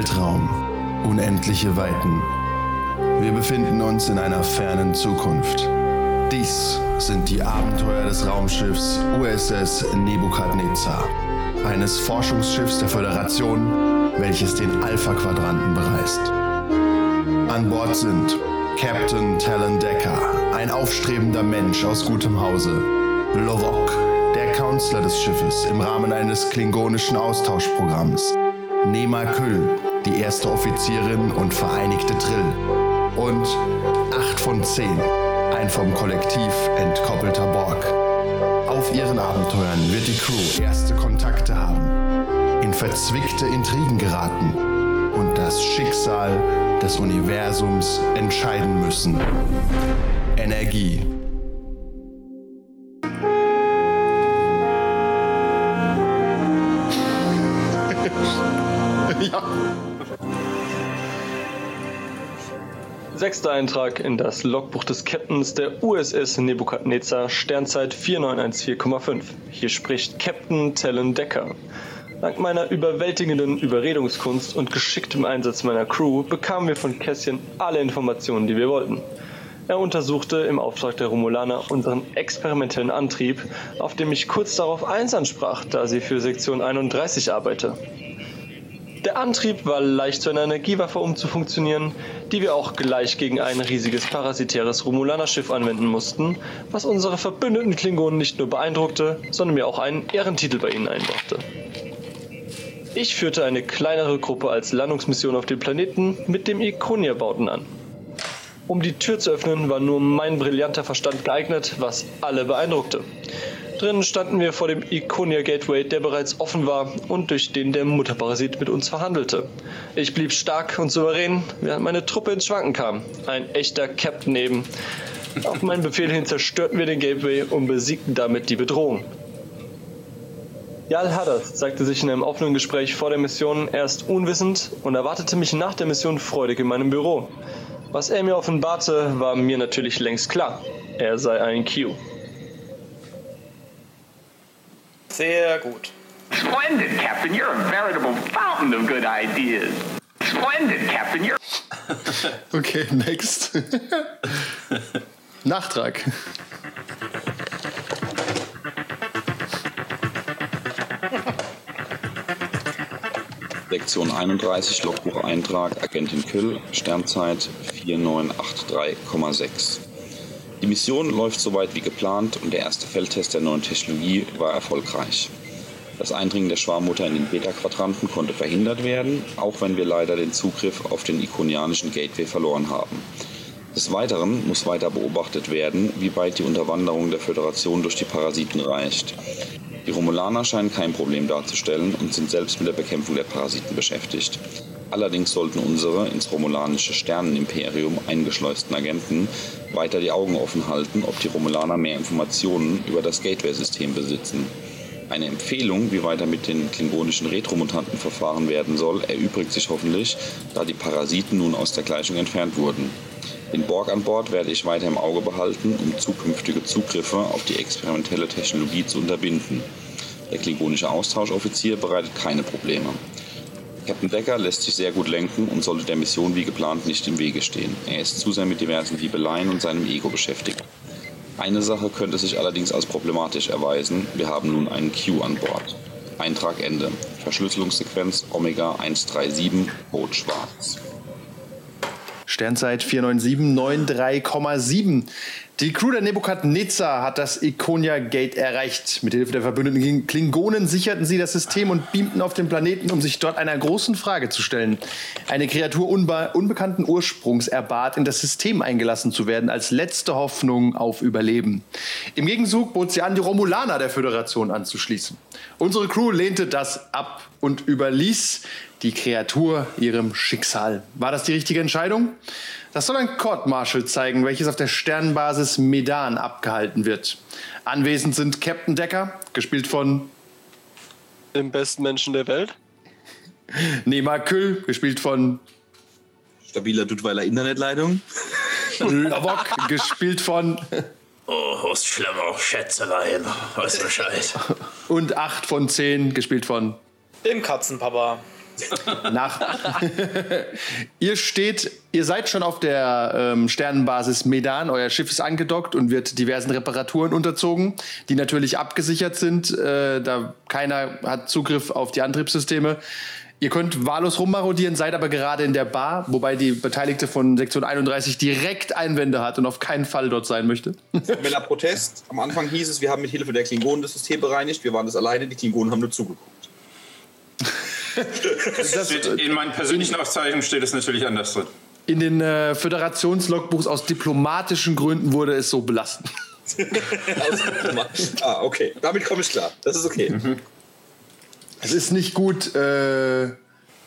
Weltraum, unendliche Weiten. Wir befinden uns in einer fernen Zukunft. Dies sind die Abenteuer des Raumschiffs USS Nebukadnezar, eines Forschungsschiffs der Föderation, welches den Alpha-Quadranten bereist. An Bord sind Captain Talon Decker, ein aufstrebender Mensch aus gutem Hause, Lovok, der Counselor des Schiffes im Rahmen eines klingonischen Austauschprogramms, Nema Küll, die erste Offizierin und vereinigte Trill und 8 von 10, ein vom Kollektiv entkoppelter Borg. Auf ihren Abenteuern wird die Crew erste Kontakte haben, in verzwickte Intrigen geraten und das Schicksal des Universums entscheiden müssen. Energie. Sechster Eintrag in das Logbuch des Captains der USS Nebukadnezar, Sternzeit 4914,5. Hier spricht Captain Talon Decker. Dank meiner überwältigenden Überredungskunst und geschicktem Einsatz meiner Crew bekamen wir von Kässchen alle Informationen, die wir wollten. Er untersuchte im Auftrag der Romulaner unseren experimentellen Antrieb, auf dem ich kurz darauf eins ansprach, da sie für Sektion 31 arbeite. Der Antrieb war leicht zu einer Energiewaffe umzufunktionieren, die wir auch gleich gegen ein riesiges parasitäres Romulaner-Schiff anwenden mussten, was unsere verbündeten Klingonen nicht nur beeindruckte, sondern mir auch einen Ehrentitel bei ihnen einbrachte. Ich führte eine kleinere Gruppe als Landungsmission auf dem Planeten mit dem Ikonia-Bauten an. Um die Tür zu öffnen, war nur mein brillanter Verstand geeignet, was alle beeindruckte. Drinnen standen wir vor dem Iconia Gateway, der bereits offen war und durch den der Mutterparasit mit uns verhandelte. Ich blieb stark und souverän, während meine Truppe ins Schwanken kam. Ein echter Captain eben. Auf meinen Befehl hin zerstörten wir den Gateway und besiegten damit die Bedrohung. Jal Haddad sagte sich in einem offenen Gespräch vor der Mission erst unwissend und erwartete mich nach der Mission freudig in meinem Büro. Was er mir offenbarte, war mir natürlich längst klar. Er sei ein Q. Sehr gut. Splendid, Captain. You're a veritable fountain of good ideas. Splendid, Captain. You're. okay, next. Nachtrag. Sektion 31, Logbucheintrag, Agentin Küll, Sternzeit 4983,6. Die Mission läuft soweit wie geplant und der erste Feldtest der neuen Technologie war erfolgreich. Das Eindringen der Schwarmmutter in den Beta-Quadranten konnte verhindert werden, auch wenn wir leider den Zugriff auf den ikonianischen Gateway verloren haben. Des Weiteren muss weiter beobachtet werden, wie weit die Unterwanderung der Föderation durch die Parasiten reicht. Die Romulaner scheinen kein Problem darzustellen und sind selbst mit der Bekämpfung der Parasiten beschäftigt. Allerdings sollten unsere ins romulanische Sternenimperium eingeschleusten Agenten weiter die Augen offen halten, ob die Romulaner mehr Informationen über das Gateway-System besitzen. Eine Empfehlung, wie weiter mit den klingonischen Retromutanten verfahren werden soll, erübrigt sich hoffentlich, da die Parasiten nun aus der Gleichung entfernt wurden. Den Borg an Bord werde ich weiter im Auge behalten, um zukünftige Zugriffe auf die experimentelle Technologie zu unterbinden. Der klingonische Austauschoffizier bereitet keine Probleme. Captain Decker lässt sich sehr gut lenken und sollte der Mission wie geplant nicht im Wege stehen. Er ist zu sehr mit diversen Liebeleien und seinem Ego beschäftigt. Eine Sache könnte sich allerdings als problematisch erweisen. Wir haben nun einen Q an Bord. Eintrag Ende. Verschlüsselungssequenz Omega 137, Boot schwarz. Sternzeit 49793,7. Die Crew der Nebukadnezar hat das Iconia Gate erreicht. Mit Hilfe der verbündeten Klingonen sicherten sie das System und beamten auf den Planeten, um sich dort einer großen Frage zu stellen. Eine Kreatur unbe unbekannten Ursprungs erbat, in das System eingelassen zu werden, als letzte Hoffnung auf Überleben. Im Gegenzug bot sie an, die Romulaner der Föderation anzuschließen. Unsere Crew lehnte das ab und überließ die Kreatur ihrem Schicksal. War das die richtige Entscheidung? Das soll ein Court Martial zeigen, welches auf der Sternbasis Medan abgehalten wird. Anwesend sind Captain Decker, gespielt von dem besten Menschen der Welt. Nima Küll, gespielt von Stabiler Duttweiler Internetleitung. Lovok, gespielt von Oh, Horst Schlemmer, Schätzelein, weiß Bescheid. Und 8 von 10, gespielt von Dem Katzenpapa. Nach ihr steht, ihr seid schon auf der ähm, Sternenbasis Medan. Euer Schiff ist angedockt und wird diversen Reparaturen unterzogen, die natürlich abgesichert sind, äh, da keiner hat Zugriff auf die Antriebssysteme. Ihr könnt wahllos rummarodieren, seid aber gerade in der Bar, wobei die Beteiligte von Sektion 31 direkt Einwände hat und auf keinen Fall dort sein möchte. Formeller Protest. Am Anfang hieß es, wir haben mit Hilfe der Klingonen das System bereinigt. Wir waren das alleine, die Klingonen haben nur zugeguckt. Das steht, in meinen persönlichen Aufzeichnungen steht es natürlich anders drin. In den äh, Föderationslogbuchs aus diplomatischen Gründen wurde es so belassen. ah, okay. Damit komme ich klar. Das ist okay. Es ist nicht gut, äh,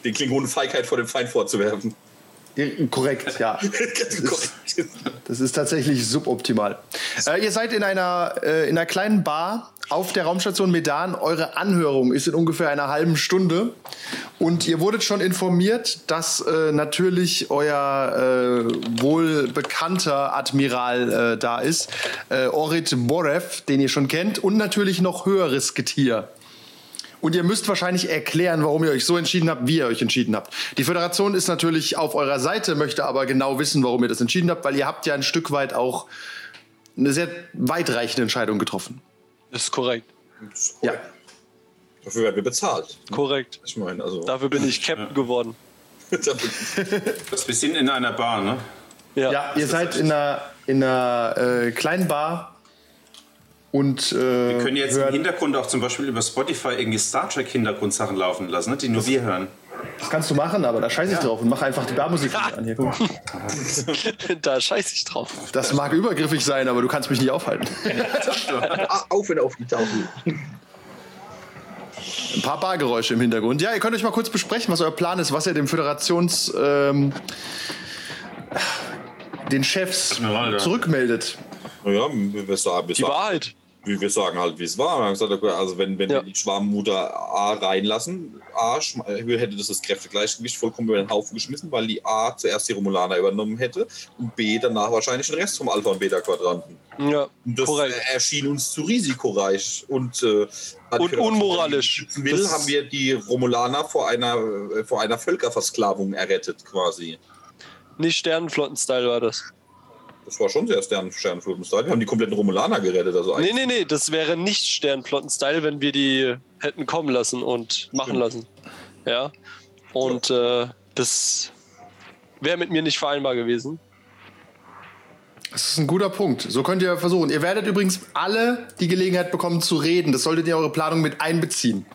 Den Klingonen Feigheit vor dem Feind vorzuwerfen. Korrekt, ja. Das ist tatsächlich suboptimal. Äh, ihr seid in einer, äh, in einer kleinen Bar auf der Raumstation Medan. Eure Anhörung ist in ungefähr einer halben Stunde. Und ihr wurdet schon informiert, dass äh, natürlich euer äh, wohl bekannter Admiral äh, da ist. Äh, Orit Borev, den ihr schon kennt. Und natürlich noch höheres Getier. Und ihr müsst wahrscheinlich erklären, warum ihr euch so entschieden habt, wie ihr euch entschieden habt. Die Föderation ist natürlich auf eurer Seite, möchte aber genau wissen, warum ihr das entschieden habt, weil ihr habt ja ein Stück weit auch eine sehr weitreichende Entscheidung getroffen. Das ist korrekt. Ja. Dafür werden wir bezahlt. Korrekt. Ich meine, also. Dafür bin ich Captain geworden. Wir sind in einer Bar, ne? Ja, Ja, ihr seid in einer, in einer äh, kleinen Bar und äh, Wir können jetzt im hören, Hintergrund auch zum Beispiel über Spotify irgendwie Star Trek Hintergrundsachen laufen lassen, ne? die nur wir hören. das kannst du machen, aber da scheiße ich drauf und mach einfach die Barmusik wieder an. Hier, da scheiße ich drauf. Das mag übergriffig sein, aber du kannst mich nicht aufhalten. Auf und auf die Tafel. Ein paar Bargeräusche im Hintergrund. Ja, ihr könnt euch mal kurz besprechen, was euer Plan ist, was ihr dem Föderations ähm, den Chefs Admiral, ja. zurückmeldet. Naja, wir sagen, wir Die Wahrheit. Wir wir sagen halt, wie es war. Wir haben gesagt, okay, also wenn, wenn Ja. wir die Schwarmmutter A reinlassen, A äh, hätte das das Kräftegleichgewicht vollkommen über den Haufen geschmissen, weil die A zuerst die Romulaner übernommen hätte und B danach wahrscheinlich den Rest vom Alpha- und Beta-Quadranten. Ja, Und das korrekt. äh, erschien uns zu risikoreich und, äh, hat Und unmoralisch. Will, haben wir die Romulaner vor einer, äh, vor einer Völkerversklavung errettet, quasi. Nicht Sternenflotten-Style war das. Das war schon sehr Stern Sternflotten-Style. Wir haben die kompletten Romulaner gerettet. Also Nee, nee, nee, das wäre nicht Sternenflotten-Style, wenn wir die hätten kommen lassen und machen lassen. Ja. Und äh, das wäre mit mir nicht vereinbar gewesen. Das ist ein guter Punkt. So könnt ihr versuchen. Ihr werdet übrigens alle die Gelegenheit bekommen zu reden. Das solltet ihr in eure Planung mit einbeziehen.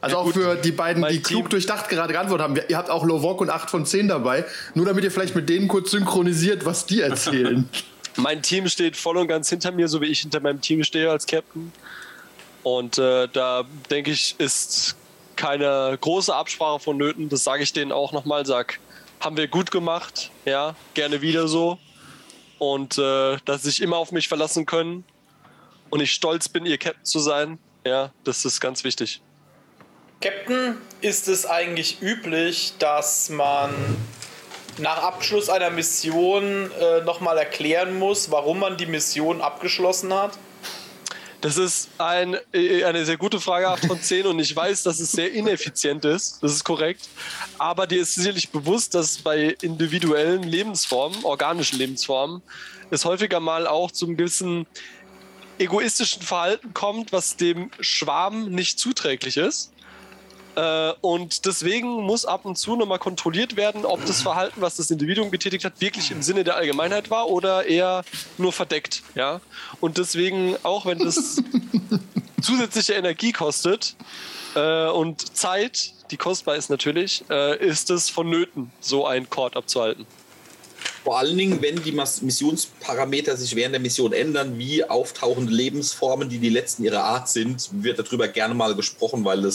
Also Ja, auch gut. für die beiden, Mein die klug Team- durchdacht gerade geantwortet haben. Ihr habt auch Lovok und 8 von 10 dabei. Nur damit ihr vielleicht mit denen kurz synchronisiert, was die erzählen. Mein Team steht voll und ganz hinter mir, so wie ich hinter meinem Team stehe als Captain. Und äh, da denke ich, ist keine große Absprache vonnöten. Das sage ich denen auch nochmal. Sag, haben wir gut gemacht. Ja, gerne wieder so. Und äh, dass sie sich immer auf mich verlassen können. Und ich stolz bin, ihr Captain zu sein. Ja, das ist ganz wichtig. Captain, ist es eigentlich üblich, dass man nach Abschluss einer Mission äh, nochmal erklären muss, warum man die Mission abgeschlossen hat? Das ist ein, äh, eine sehr gute Frage, 8 von 10, und ich weiß, dass es sehr ineffizient ist. Das ist korrekt. Aber dir ist sicherlich bewusst, dass bei individuellen Lebensformen, organischen Lebensformen, es häufiger mal auch zum gewissen egoistischen Verhalten kommt, was dem Schwarm nicht zuträglich ist. Äh, Und deswegen muss ab und zu nochmal kontrolliert werden, ob das Verhalten, was das Individuum getätigt hat, wirklich im Sinne der Allgemeinheit war oder eher nur verdeckt. Ja? Und deswegen, auch wenn das zusätzliche Energie kostet äh, und Zeit, die kostbar ist natürlich, äh, ist es vonnöten, so ein Chord abzuhalten. Vor allen Dingen, wenn die Missionsparameter sich während der Mission ändern, wie auftauchende Lebensformen, die die letzten ihrer Art sind, wird darüber gerne mal gesprochen, weil äh,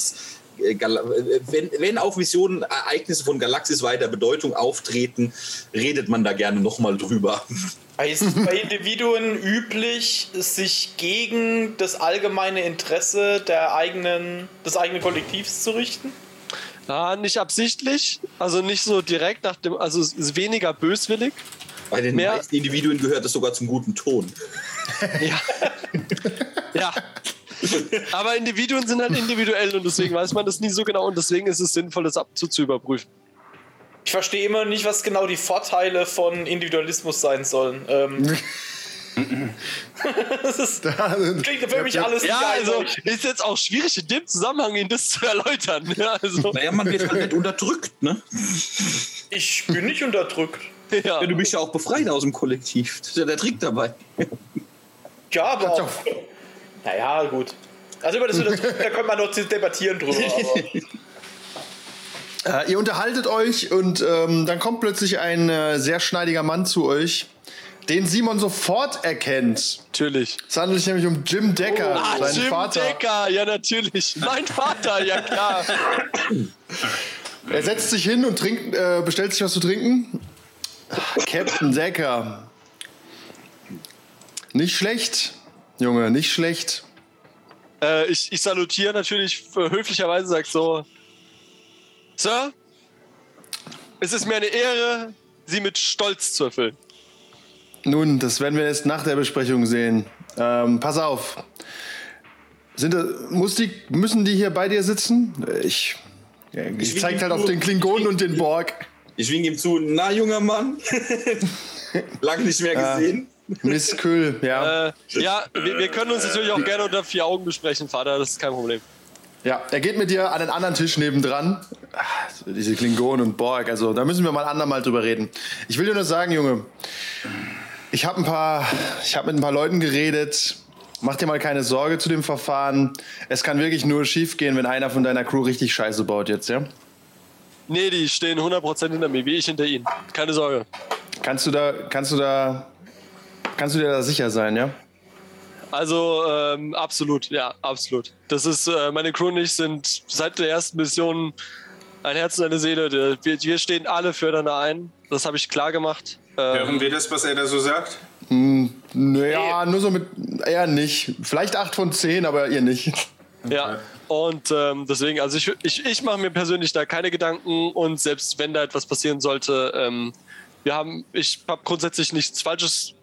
wenn, wenn auf Missionen Ereignisse von galaxisweiter Bedeutung auftreten, redet man da gerne nochmal drüber. Ist es bei Individuen üblich, sich gegen das allgemeine Interesse der eigenen, des eigenen Kollektivs zu richten? Ah, nicht absichtlich, also nicht so direkt nach dem, also es ist weniger böswillig. Bei den Mehr- meisten Individuen gehört es sogar zum guten Ton. Ja. ja. Aber Individuen sind halt individuell und deswegen weiß man das nie so genau und deswegen ist es sinnvoll, das ab zu, zu überprüfen. Ich verstehe immer nicht, was genau die Vorteile von Individualismus sein sollen. Ähm, das, ist, das klingt für mich alles Ja, also ist jetzt auch schwierig in dem Zusammenhang Ihnen das zu erläutern. Ja, also, Naja, man wird halt nicht unterdrückt, ne? Ich bin nicht unterdrückt. ja. Ja, du bist ja auch befreit aus dem Kollektiv. Das ist ja der Trick dabei. Ja, aber auch. Naja, gut. Also über das, da könnte man noch debattieren drüber. Aber Äh, ihr unterhaltet euch und ähm, dann kommt plötzlich ein äh, sehr schneidiger Mann zu euch, den Simon sofort erkennt. Natürlich. Es handelt sich nämlich um Jim Decker, Ah, seinen Jim Vater. Decker, ja natürlich. Mein Vater, ja klar. Er setzt sich hin und trinkt, äh, bestellt sich was zu trinken. Captain Decker. Nicht schlecht, Junge, nicht schlecht. Äh, ich, ich salutiere natürlich äh, höflicherweise, sag so, Sir, es ist mir eine Ehre, Sie mit Stolz zu erfüllen. Nun, das werden wir erst nach der Besprechung sehen. Ähm, pass auf. Sind, da- muss die, müssen die hier bei dir sitzen? Ich, ja, ich will zeig halt auf nur- den Klingonen und den Borg. Ich winke ihm zu, na junger Mann. Lange nicht mehr gesehen. Miss Kühl, ja. Äh, ja, wir, wir können uns natürlich auch gerne unter vier Augen besprechen, Vater, das ist kein Problem. Ja, er geht mit dir an den anderen Tisch nebendran. Ah, so Diese Klingonen und Borg, also da müssen wir mal andermal drüber reden. Ich will dir nur sagen, Junge, ich habe ein paar, ich habe mit ein paar Leuten geredet. Mach dir mal keine Sorge zu dem Verfahren. Es kann wirklich nur schief gehen, wenn einer von deiner Crew richtig Scheiße baut jetzt, ja? Nee, die stehen 100% hinter mir, wie ich hinter ihnen. Keine Sorge. Kannst du da, kannst du da, kannst du dir da sicher sein, ja? Also, ähm, absolut, ja, absolut. Das ist, äh, meine Crew und ich sind seit der ersten Mission ein Herz und eine Seele. Wir, wir stehen alle füreinander ein. Das habe ich klar gemacht. Ähm, Hören wir das, was er da so sagt? Naja, nur so mit, eher nicht. Vielleicht 8 von 10, aber ihr nicht. Ja, und ähm, deswegen, also ich, ich, ich mache mir persönlich da keine Gedanken und selbst wenn da etwas passieren sollte, ähm, wir haben, ich habe grundsätzlich nichts Falsches,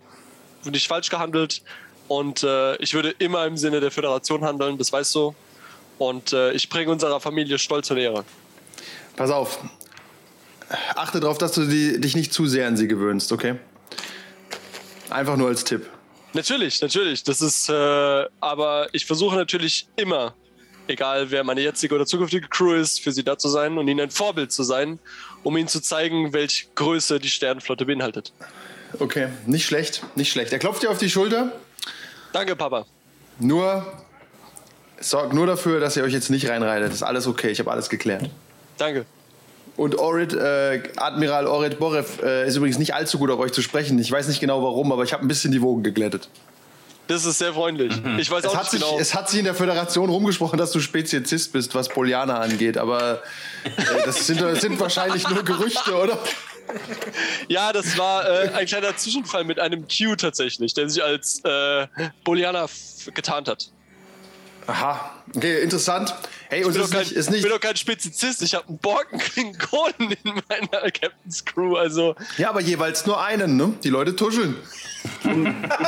nicht falsch gehandelt und äh, ich würde immer im Sinne der Föderation handeln, das weißt du. Und äh, ich bringe unserer Familie Stolz und Ehre. Pass auf. Achte darauf, dass du die, dich nicht zu sehr an sie gewöhnst, okay? Einfach nur als Tipp. Natürlich, natürlich. Das ist, äh, aber ich versuche natürlich immer, egal wer meine jetzige oder zukünftige Crew ist, für sie da zu sein und ihnen ein Vorbild zu sein, um ihnen zu zeigen, welche Größe die Sternenflotte beinhaltet. Okay, nicht schlecht, nicht schlecht. Er klopft dir auf die Schulter. Danke, Papa. Nur sorgt nur dafür, dass ihr euch jetzt nicht reinreitet. Ist alles okay, ich habe alles geklärt. Danke. Und Orit, äh, Admiral Orit Borev äh, ist übrigens nicht allzu gut auf euch zu sprechen. Ich weiß nicht genau warum, aber ich habe ein bisschen die Wogen geglättet. Das ist sehr freundlich. Ich weiß Es auch hat, nicht sich, genau. es hat sich in der Föderation rumgesprochen, dass du Speziesist bist, was Polianer angeht, aber äh, das, sind, das sind wahrscheinlich nur Gerüchte, oder? Ja, das war äh, ein kleiner Zwischenfall mit einem Q tatsächlich, der sich als äh, Bolianer f- getarnt hat. Aha, okay, interessant. Hey, Ich und bin, es doch ist kein, nicht, ist nicht, ich bin doch kein Spezizist, ich habe einen Borken-Klingonen in meiner Captain's Crew, also Ja, aber jeweils nur einen, ne? Die Leute tuscheln.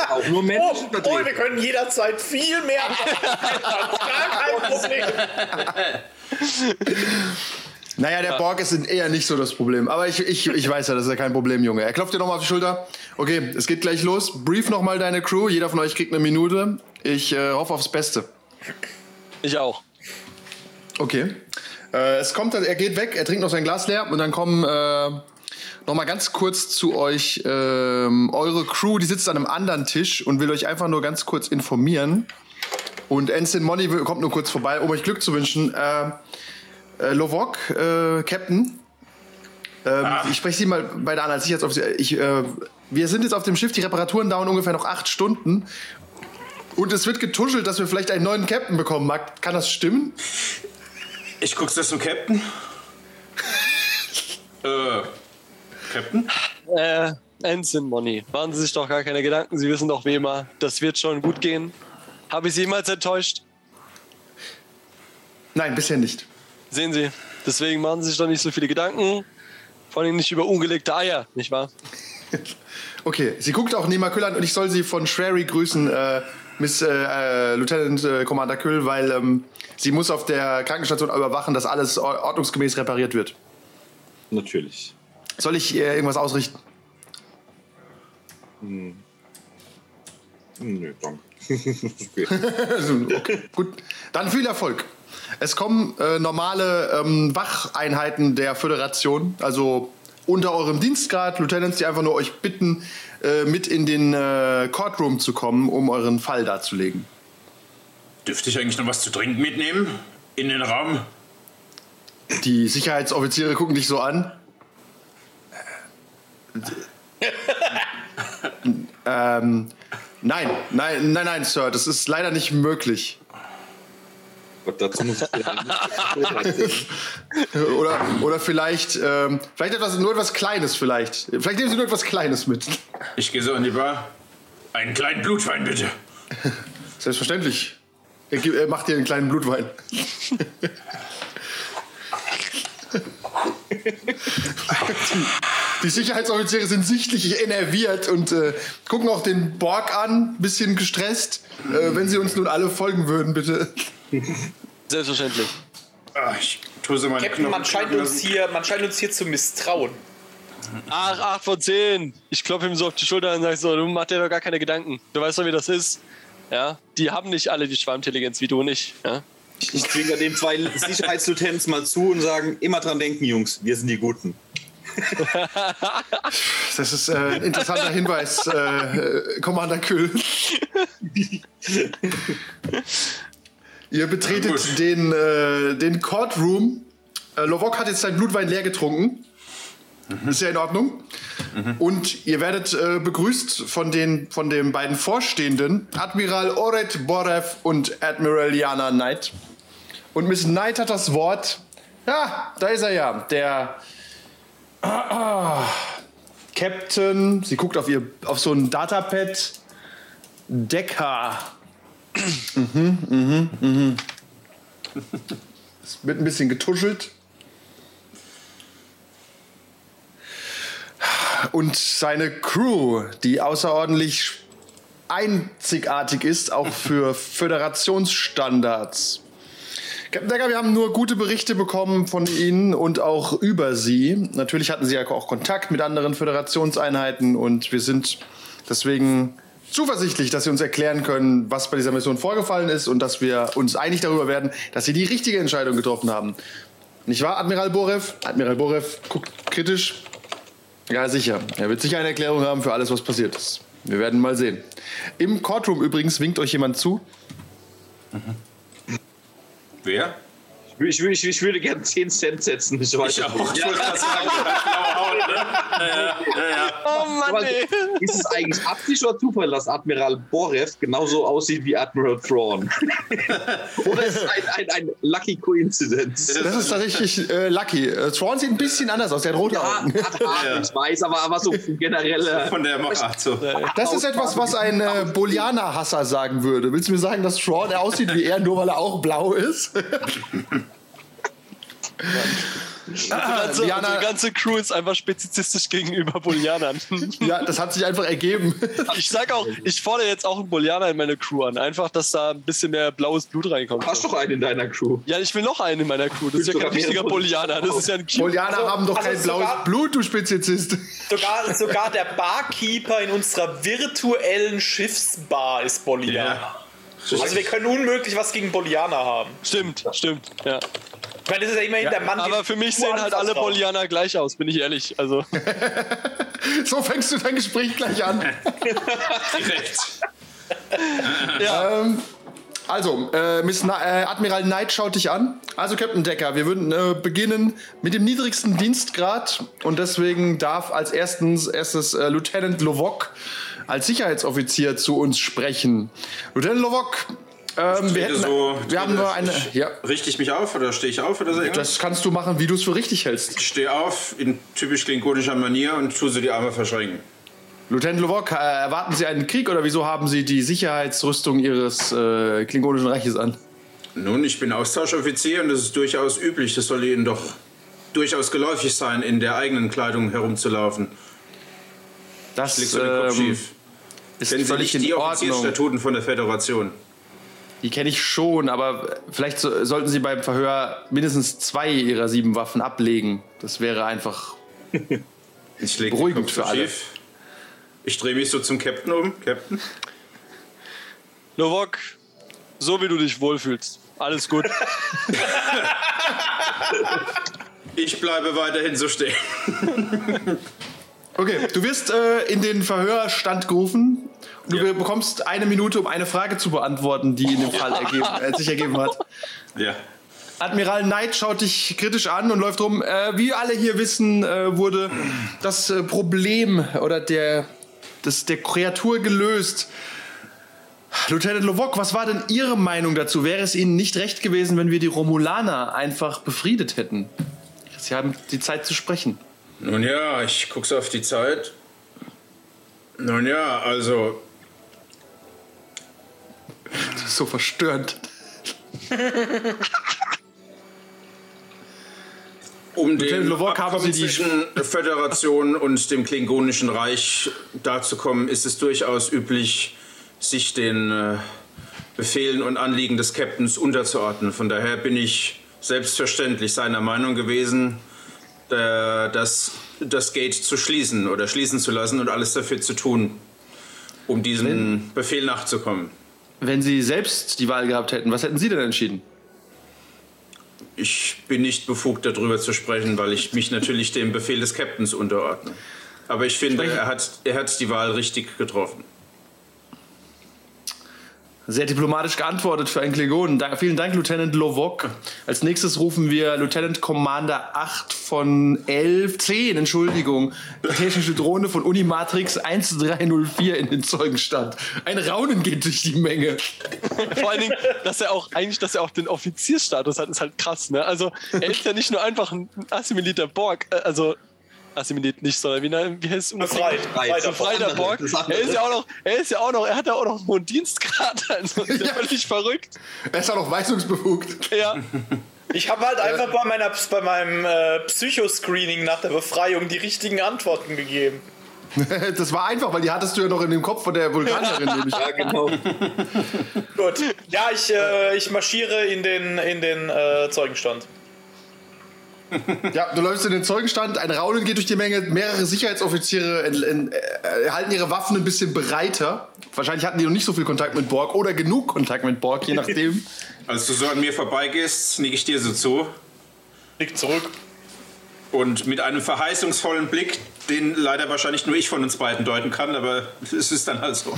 Auch nur Oh, Menschen oh, wir können jederzeit viel mehr. Gar kein Problem. Naja, der Borg ist eher nicht so das Problem. Aber ich, ich, ich weiß ja, das ist ja kein Problem, Junge. Er klopft dir nochmal auf die Schulter. Okay, es geht gleich los. Brief nochmal deine Crew. Jeder von euch kriegt eine Minute. Ich äh, hoffe aufs Beste. ich auch. Okay. Äh, es kommt, er geht weg, er trinkt noch sein Glas leer und dann kommen äh, noch mal ganz kurz zu euch ähm, eure Crew, die sitzt an einem anderen Tisch und will euch einfach nur ganz kurz informieren. Und Ensign Money kommt nur kurz vorbei, um euch Glück zu wünschen. Äh, äh, Lovok, äh, Captain. Ähm, Ich spreche Sie mal beide an als Sicherheitsoffizier. Ich, äh, wir sind jetzt auf dem Schiff, die Reparaturen dauern ungefähr noch acht Stunden. Und es wird getuschelt, dass wir vielleicht einen neuen Captain bekommen. Mag- Kann das stimmen? Ich guck's das zum Captain. äh, Captain? Äh, Ensign Money. Machen Sie sich doch gar keine Gedanken, Sie wissen doch wie immer, das wird schon gut gehen. Habe ich Sie jemals enttäuscht? Nein, bisher nicht. Sehen Sie, deswegen machen Sie sich doch nicht so viele Gedanken. Vor allem nicht über ungelegte Eier, nicht wahr? Okay, sie guckt auch Nima Küll an und ich soll sie von Shrary grüßen. Äh, Miss äh, äh, Lieutenant äh, Commander Kühl, weil ähm, sie muss auf der Krankenstation überwachen, dass alles or- ordnungsgemäß repariert wird. Natürlich. Soll ich äh, irgendwas ausrichten? Hm. Nö, danke. okay. okay, gut. Dann viel Erfolg. Es kommen äh, normale ähm, Wacheinheiten der Föderation, also unter eurem Dienstgrad, Lieutenants, die einfach nur euch bitten, äh, mit in den äh, Courtroom zu kommen, um euren Fall darzulegen. Dürfte ich eigentlich noch was zu trinken mitnehmen? In den Raum? Die Sicherheitsoffiziere gucken dich so an. ähm, nein, nein, nein, nein, Sir, das ist leider nicht möglich. Gott, dazu muss ich oder, oder vielleicht, ähm, vielleicht etwas, nur etwas Kleines vielleicht. Vielleicht nehmen Sie nur etwas Kleines mit. Ich gehe so in die Bar. Einen kleinen Blutwein bitte. Selbstverständlich. Er, gibt- er macht dir einen kleinen Blutwein. die, die Sicherheitsoffiziere sind sichtlich enerviert und äh, gucken auch den Borg an, bisschen gestresst. Äh, wenn sie uns nun alle folgen würden, bitte. Selbstverständlich. Ah, ich tue so meine Captain, man scheint, uns hier, man scheint uns hier zu misstrauen. Ach, 8 von 10. Ich klopfe ihm so auf die Schulter und sage so, du mach dir doch gar keine Gedanken. Du weißt doch, wie das ist. Ja, die haben nicht alle die Schwarmintelligenz wie du und ich. Ja? Ich zwinker dem zwei Sicherheitslieutenants mal zu und sagen, immer dran denken, Jungs, wir sind die Guten. Das ist äh, ein interessanter Hinweis, äh, äh, Commander Kühl. Ihr betretet den, äh, den Courtroom. Äh, Lovok hat jetzt sein Blutwein leer getrunken. Ist ja in Ordnung. Und ihr werdet äh, begrüßt von den von den beiden Vorstehenden, Admiral Oret Borev und Admiral Liana Knight. Und Miss Knight hat das Wort. Ja, da ist er ja, der Ah, Captain. Sie guckt auf ihr auf so ein Datapad. Decker. Mhm, mhm, mhm. Es wird ein bisschen getuschelt. Und seine Crew, die außerordentlich einzigartig ist, auch für Föderationsstandards. Captain Decker, wir haben nur gute Berichte bekommen von Ihnen und auch über Sie. Natürlich hatten Sie ja auch Kontakt mit anderen Föderationseinheiten und wir sind deswegen zuversichtlich, dass Sie uns erklären können, was bei dieser Mission vorgefallen ist und dass wir uns einig darüber werden, dass Sie die richtige Entscheidung getroffen haben. Nicht wahr, Admiral Borev? Admiral Borev guckt kritisch. Ja, sicher. Er wird sicher eine Erklärung haben für alles, was passiert ist. Wir werden mal sehen. Im Courtroom übrigens winkt euch jemand zu. Wer? Ich, ich, ich würde gerne 10 Cent setzen. Ich, weiß Ich auch. nicht. Ich wollte gerade sagen, Haut, ne? Ja, ja, ja. Oh Mann, Aber ey. ist es eigentlich Absicht oder Zufall, dass Admiral Borev genauso aussieht wie Admiral Thrawn? oder ist es ein, ein, ein Lucky Coincidence? Das ist tatsächlich äh, lucky. Äh, Thrawn sieht ein bisschen anders aus. Der hat rote Ja, Augen. hat Haare, ich weiß, aber, aber so generelle. Von der Machart so. Das ist etwas, was ein äh, Bolianer-Hasser sagen würde. Willst du mir sagen, dass Thrawn aussieht wie er, nur weil er auch blau ist? Ah, Also, Liana- unsere ganze Crew ist einfach spezifistisch gegenüber Bolianern. ja, das hat sich einfach ergeben. Ich sag auch, ich fordere jetzt auch einen Bolianer in meine Crew an. Einfach, dass da ein bisschen mehr blaues Blut reinkommt. Hast doch einen in deiner Crew. Ja, ich will noch einen in meiner Crew. Das ist ja kein richtiger Bolianer. Das ist ja ein Cube. Bolianer Also- haben doch also kein blaues sogar- Blut, du Speziesist. Sogar, sogar der Barkeeper in unserer virtuellen Schiffsbar ist Bolianer. Also wir können unmöglich was gegen Bolianer haben. Stimmt, stimmt. Ja. Ich meine, das ist ja immerhin der Mann, Aber für mich sehen halt alle. Bolianer gleich aus, bin ich ehrlich. Also, So fängst du dein Gespräch gleich an. Direkt. ja. Ähm, also, äh, Miss Na äh, Admiral Knight schaut dich an. Also, Captain Decker, wir würden äh, beginnen mit dem niedrigsten Dienstgrad und deswegen darf als erstens erstes äh, Lieutenant Lovok als Sicherheitsoffizier zu uns sprechen. Lieutenant Lovok, ähm, wir, hätten, so, wir haben nur eine. Ja, Richte ich mich auf oder stehe ich auf oder so? das kannst du machen, wie du es für richtig hältst. Ich stehe auf in typisch klingonischer Manier und tue so die Arme verschränken. Lieutenant Lovok, äh, erwarten Sie einen Krieg oder wieso haben Sie die Sicherheitsrüstung Ihres äh, klingonischen Reiches an? Nun, ich bin Austauschoffizier und das ist durchaus üblich. Das soll Ihnen doch durchaus geläufig sein, in der eigenen Kleidung herumzulaufen. Das, Liegt so den Kopf ähm, schief. ist Kennen Sie völlig nicht die in Ordnung. Offiziersstatuten von der Föderation? Die kenne ich schon, aber vielleicht so, sollten Sie beim Verhör mindestens zwei Ihrer sieben Waffen ablegen. Das wäre einfach beruhigend für alle. schief. Ich drehe mich so zum Captain um. Captain? Novok, so wie du dich wohlfühlst. Alles gut. Ich bleibe weiterhin so stehen. Okay, du wirst äh, in den Verhörstand gerufen. Du bekommst eine Minute, um eine Frage zu beantworten, die in dem Fall ergeben, äh, sich ergeben hat. Ja. Admiral Knight schaut dich kritisch an und läuft rum. Äh, wie alle hier wissen, äh, wurde das äh, Problem oder der, das, der Kreatur gelöst. Lieutenant Lovok, was war denn Ihre Meinung dazu? Wäre es Ihnen nicht recht gewesen, wenn wir die Romulaner einfach befriedet hätten? Sie haben die Zeit zu sprechen. Nun ja, ich guck's auf die Zeit. Nun ja, also Das ist so verstörend. um Lovok, haben die- Föderation und dem Klingonischen Reich darzukommen, ist es durchaus üblich, sich den äh, Befehlen und Anliegen des Captains unterzuordnen. Von daher bin ich selbstverständlich seiner Meinung gewesen, äh, das, das Gate zu schließen oder schließen zu lassen und alles dafür zu tun, um diesem Befehl nachzukommen. Wenn Sie selbst die Wahl gehabt hätten, was hätten Sie denn entschieden? Ich bin nicht befugt, darüber zu sprechen, weil ich mich natürlich dem Befehl des Captains unterordne. Aber ich finde, er hat, er hat die Wahl richtig getroffen. Sehr diplomatisch geantwortet für einen Klingonen. Da, vielen Dank, Lieutenant Lovok. Als nächstes rufen wir Lieutenant Commander 8 von 11, 10, Entschuldigung, technische Drohne von Unimatrix 1304 in den Zeugenstand. Ein Raunen geht durch die Menge. Vor allen Dingen, dass er auch eigentlich, dass er auch den Offiziersstatus hat, ist halt krass, ne? Also er ist ja nicht nur einfach ein assimilierter Borg, äh, also assimiliert nicht, sondern wie, wie heißt es? Befreit. Befreiter, Befreiter Borg. Er ist ja auch noch, er ist ja auch noch, er hat ja auch noch einen hohen Dienstgrad, also ist ja völlig verrückt. Er ist auch noch weisungsbefugt. Ja. Ich habe halt einfach bei, meiner, bei meinem äh, Psychoscreening nach der Befreiung die richtigen Antworten gegeben. Das war einfach, weil die hattest du ja noch in dem Kopf von der Vulkanierin, nämlich. Ja, genau. Gut. Ja, ich, äh, ich marschiere in den, in den äh, Zeugenstand. Ja, du läufst in den Zeugenstand, ein Raunen geht durch die Menge, mehrere Sicherheitsoffiziere en- en- äh, halten ihre Waffen ein bisschen breiter. Wahrscheinlich hatten die noch nicht so viel Kontakt mit Borg oder genug Kontakt mit Borg, je nachdem. Als du so an mir vorbeigehst, nicke ich dir so zu. Blick zurück. Und mit einem verheißungsvollen Blick, den leider wahrscheinlich nur ich von uns beiden deuten kann, aber es ist dann halt so.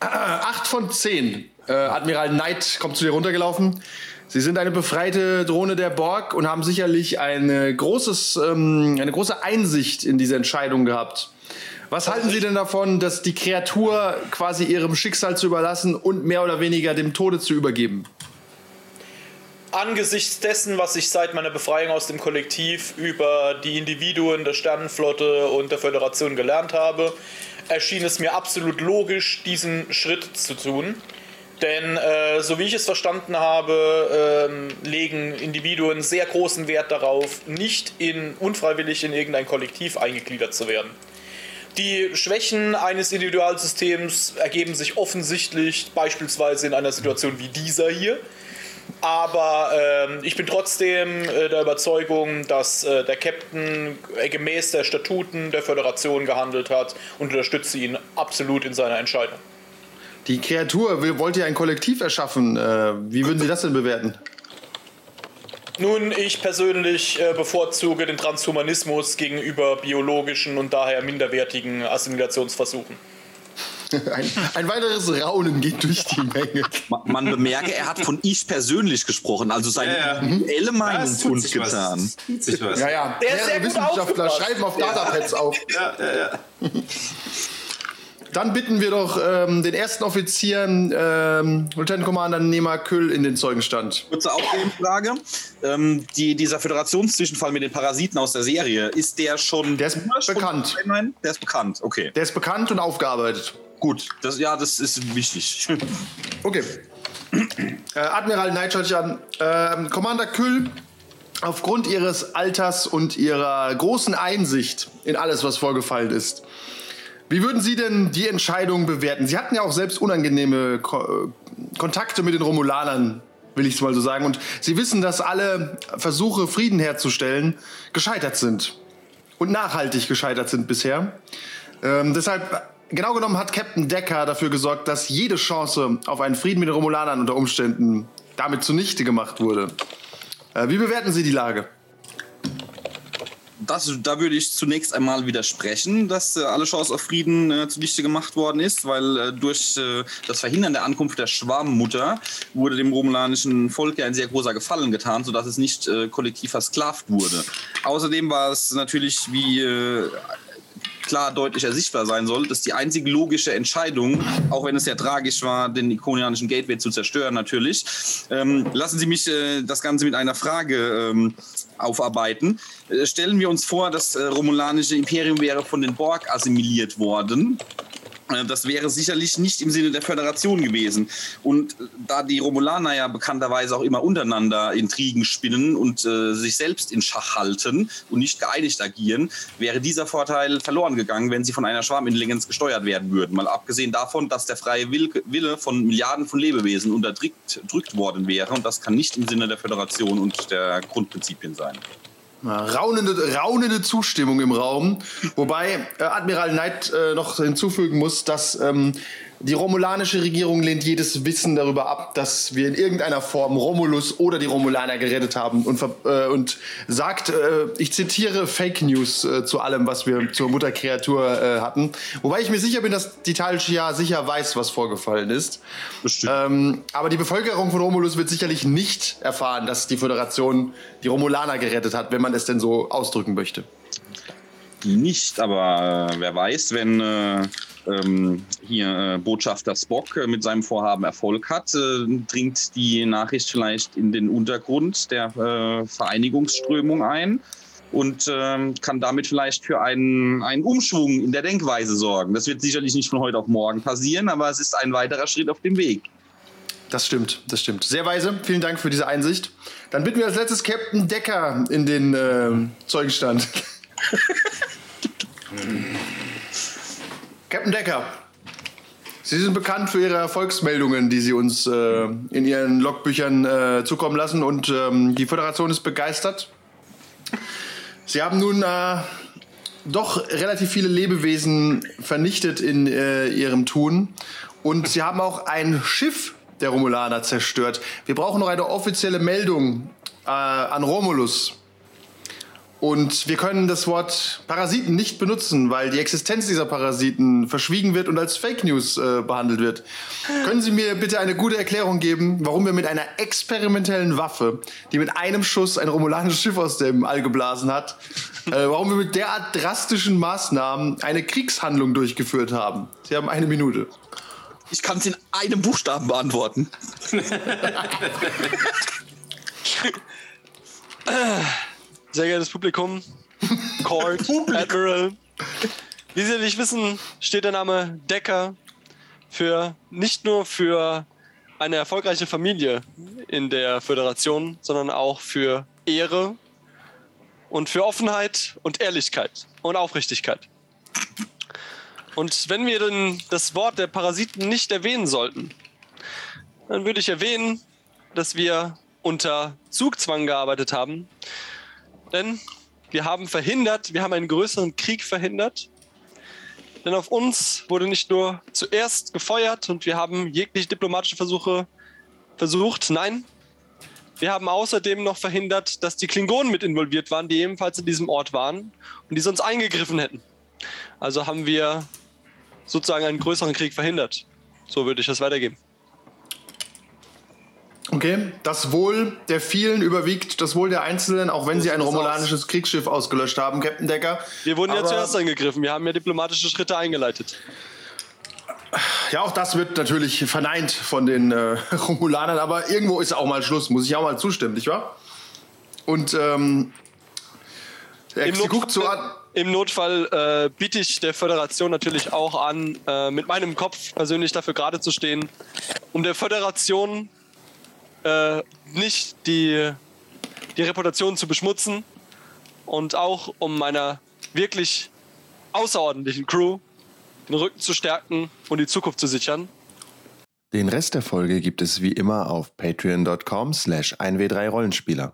Acht von zehn. Äh, Admiral Knight kommt zu dir runtergelaufen. Sie sind eine befreite Drohne der Borg und haben sicherlich eine, großes, ähm, eine große Einsicht in diese Entscheidung gehabt. Was halten Sie denn davon, dass die Kreatur quasi ihrem Schicksal zu überlassen und mehr oder weniger dem Tode zu übergeben? Angesichts dessen, was ich seit meiner Befreiung aus dem Kollektiv über die Individuen der Sternenflotte und der Föderation gelernt habe, erschien es mir absolut logisch, diesen Schritt zu tun. Denn äh, so wie ich es verstanden habe, ähm, legen Individuen sehr großen Wert darauf, nicht in, unfreiwillig in irgendein Kollektiv eingegliedert zu werden. Die Schwächen eines Individualsystems ergeben sich offensichtlich beispielsweise in einer Situation wie dieser hier. Aber ähm, ich bin trotzdem äh, der Überzeugung, dass äh, der Captain äh, gemäß der Statuten der Föderation gehandelt hat und unterstütze ihn absolut in seiner Entscheidung. Die Kreatur will- wollte ja ein Kollektiv erschaffen. Äh, wie würden Sie das denn bewerten? Nun, ich persönlich äh, bevorzuge den Transhumanismus gegenüber biologischen und daher minderwertigen Assimilationsversuchen. Ein, ein weiteres Raunen geht durch die Menge. Ma- Man bemerke, er hat von ich persönlich gesprochen, also seine Ja, ja. Meinung Ja, es tut sich was. Ja, ja. Der ist mehrere sehr gut Wissenschaftler schreiben auf Datapads auf. Ja, ja, ja. Dann bitten wir doch ähm, den ersten Offizier, ähm, Lieutenant Commander Nema Küll, in den Zeugenstand. Kurze Aufgabenfrage. Ähm, die, dieser Föderationszwischenfall mit den Parasiten aus der Serie, ist der schon. Der ist bekannt. Nein, der ist bekannt, okay. Der ist bekannt und aufgearbeitet. Gut, das, ja, das ist wichtig. Okay. Äh, Admiral Knight schaut sich an. Ähm, Commander Küll, aufgrund ihres Alters und ihrer großen Einsicht in alles, was vorgefallen ist, Wie würden Sie denn die Entscheidung bewerten? Sie hatten ja auch selbst unangenehme Ko äh, Kontakte mit den Romulanern, will ich es mal so sagen. Und Sie wissen, dass alle Versuche, Frieden herzustellen, gescheitert sind. Und nachhaltig gescheitert sind bisher. Ähm, deshalb, genau genommen, hat Captain Decker dafür gesorgt, dass jede Chance auf einen Frieden mit den Romulanern unter Umständen damit zunichte gemacht wurde. Äh, wie bewerten Sie die Lage? Das, da würde ich zunächst einmal widersprechen, dass äh, alle Chance auf Frieden äh, zunichte gemacht worden ist, weil äh, durch äh, das Verhindern der Ankunft der Schwarmmutter wurde dem romulanischen Volk ein sehr großer Gefallen getan, sodass es nicht äh, kollektiv versklavt wurde. Außerdem war es natürlich wie äh, klar deutlich ersichtbar sein soll, dass die einzige logische Entscheidung, auch wenn es sehr tragisch war, den ikonianischen Gateway zu zerstören natürlich. Ähm, lassen Sie mich äh, das Ganze mit einer Frage ähm, aufarbeiten. Äh, stellen wir uns vor, das äh, romulanische Imperium wäre von den Borg assimiliert worden. Äh, Das wäre sicherlich nicht im Sinne der Föderation gewesen. Und da die Romulaner ja bekannterweise auch immer untereinander Intrigen spinnen und äh, sich selbst in Schach halten und nicht geeinigt agieren, wäre dieser Vorteil verloren gegangen, wenn sie von einer Schwarmintelligenz gesteuert werden würden. Mal abgesehen davon, dass der freie Will Wille von Milliarden von Lebewesen unterdrückt drückt worden wäre. Und das kann nicht im Sinne der Föderation und der Grundprinzipien sein. Raunende, raunende Zustimmung im Raum. Wobei äh, Admiral Knight äh, noch hinzufügen muss, dass ähm, die romulanische Regierung lehnt jedes Wissen darüber ab, dass wir in irgendeiner Form Romulus oder die Romulaner gerettet haben und, äh, und sagt, äh, ich zitiere Fake News äh, zu allem, was wir zur Mutterkreatur äh, hatten. Wobei ich mir sicher bin, dass die Talchia sicher weiß, was vorgefallen ist. Ähm, aber die Bevölkerung von Romulus wird sicherlich nicht erfahren, dass die Föderation die Romulaner gerettet hat, wenn man es denn so ausdrücken möchte. Nicht, aber äh, wer weiß, wenn äh, ähm, hier äh, Botschafter Spock äh, mit seinem Vorhaben Erfolg hat, äh, dringt die Nachricht vielleicht in den Untergrund der äh, Vereinigungsströmung ein und ähm, kann damit vielleicht für einen, einen Umschwung in der Denkweise sorgen. Das wird sicherlich nicht von heute auf morgen passieren, aber es ist ein weiterer Schritt auf dem Weg. Das stimmt, das stimmt. Sehr weise. Vielen Dank für diese Einsicht. Dann bitten wir als letztes Captain Decker in den äh, Zeugenstand. Captain Decker, Sie sind bekannt für Ihre Erfolgsmeldungen, die Sie uns äh, in Ihren Logbüchern äh, zukommen lassen und ähm, die Föderation ist begeistert. Sie haben nun äh, doch relativ viele Lebewesen vernichtet in äh, ihrem Tun. Und sie haben auch ein Schiff der Romulaner zerstört. Wir brauchen noch eine offizielle Meldung äh, an Romulus. Und wir können das Wort Parasiten nicht benutzen, weil die Existenz dieser Parasiten verschwiegen wird und als Fake News äh, behandelt wird. Können Sie mir bitte eine gute Erklärung geben, warum wir mit einer experimentellen Waffe, die mit einem Schuss ein romulanisches Schiff aus dem All geblasen hat, äh, warum wir mit derart drastischen Maßnahmen eine Kriegshandlung durchgeführt haben? Sie haben eine Minute. Ich kann es in einem Buchstaben beantworten. Sehr geehrtes Publikum, Court, Admiral. Wie Sie nicht wissen, steht der Name Decker für nicht nur für eine erfolgreiche Familie in der Föderation, sondern auch für Ehre und für Offenheit und Ehrlichkeit und Aufrichtigkeit. Und wenn wir denn das Wort der Parasiten nicht erwähnen sollten, dann würde ich erwähnen, dass wir unter Zugzwang gearbeitet haben. Denn wir haben verhindert, wir haben einen größeren Krieg verhindert. Denn auf uns wurde nicht nur zuerst gefeuert und wir haben jegliche diplomatische Versuche versucht. Nein, wir haben außerdem noch verhindert, dass die Klingonen mit involviert waren, die ebenfalls in diesem Ort waren und die sonst eingegriffen hätten. Also haben wir sozusagen einen größeren Krieg verhindert. So würde ich das weitergeben. Okay, das Wohl der vielen überwiegt das Wohl der Einzelnen, auch wenn sie ein romulanisches Kriegsschiff ausgelöscht haben, Captain Decker. Wir wurden ja Aber- zuerst angegriffen. Wir haben ja diplomatische Schritte eingeleitet. Ja, auch das wird natürlich verneint von den äh, Romulanern, aber irgendwo ist auch mal Schluss, muss ich auch mal zustimmen, nicht wahr? Und ähm, Im guckt so an. Im Notfall äh, biete ich der Föderation natürlich auch an, äh, mit meinem Kopf persönlich dafür gerade zu stehen, um der Föderation äh, nicht die, die Reputation zu beschmutzen und auch um meiner wirklich außerordentlichen Crew den Rücken zu stärken und die Zukunft zu sichern. Den Rest der Folge gibt es wie immer auf patreon.com slash 1w3rollenspieler.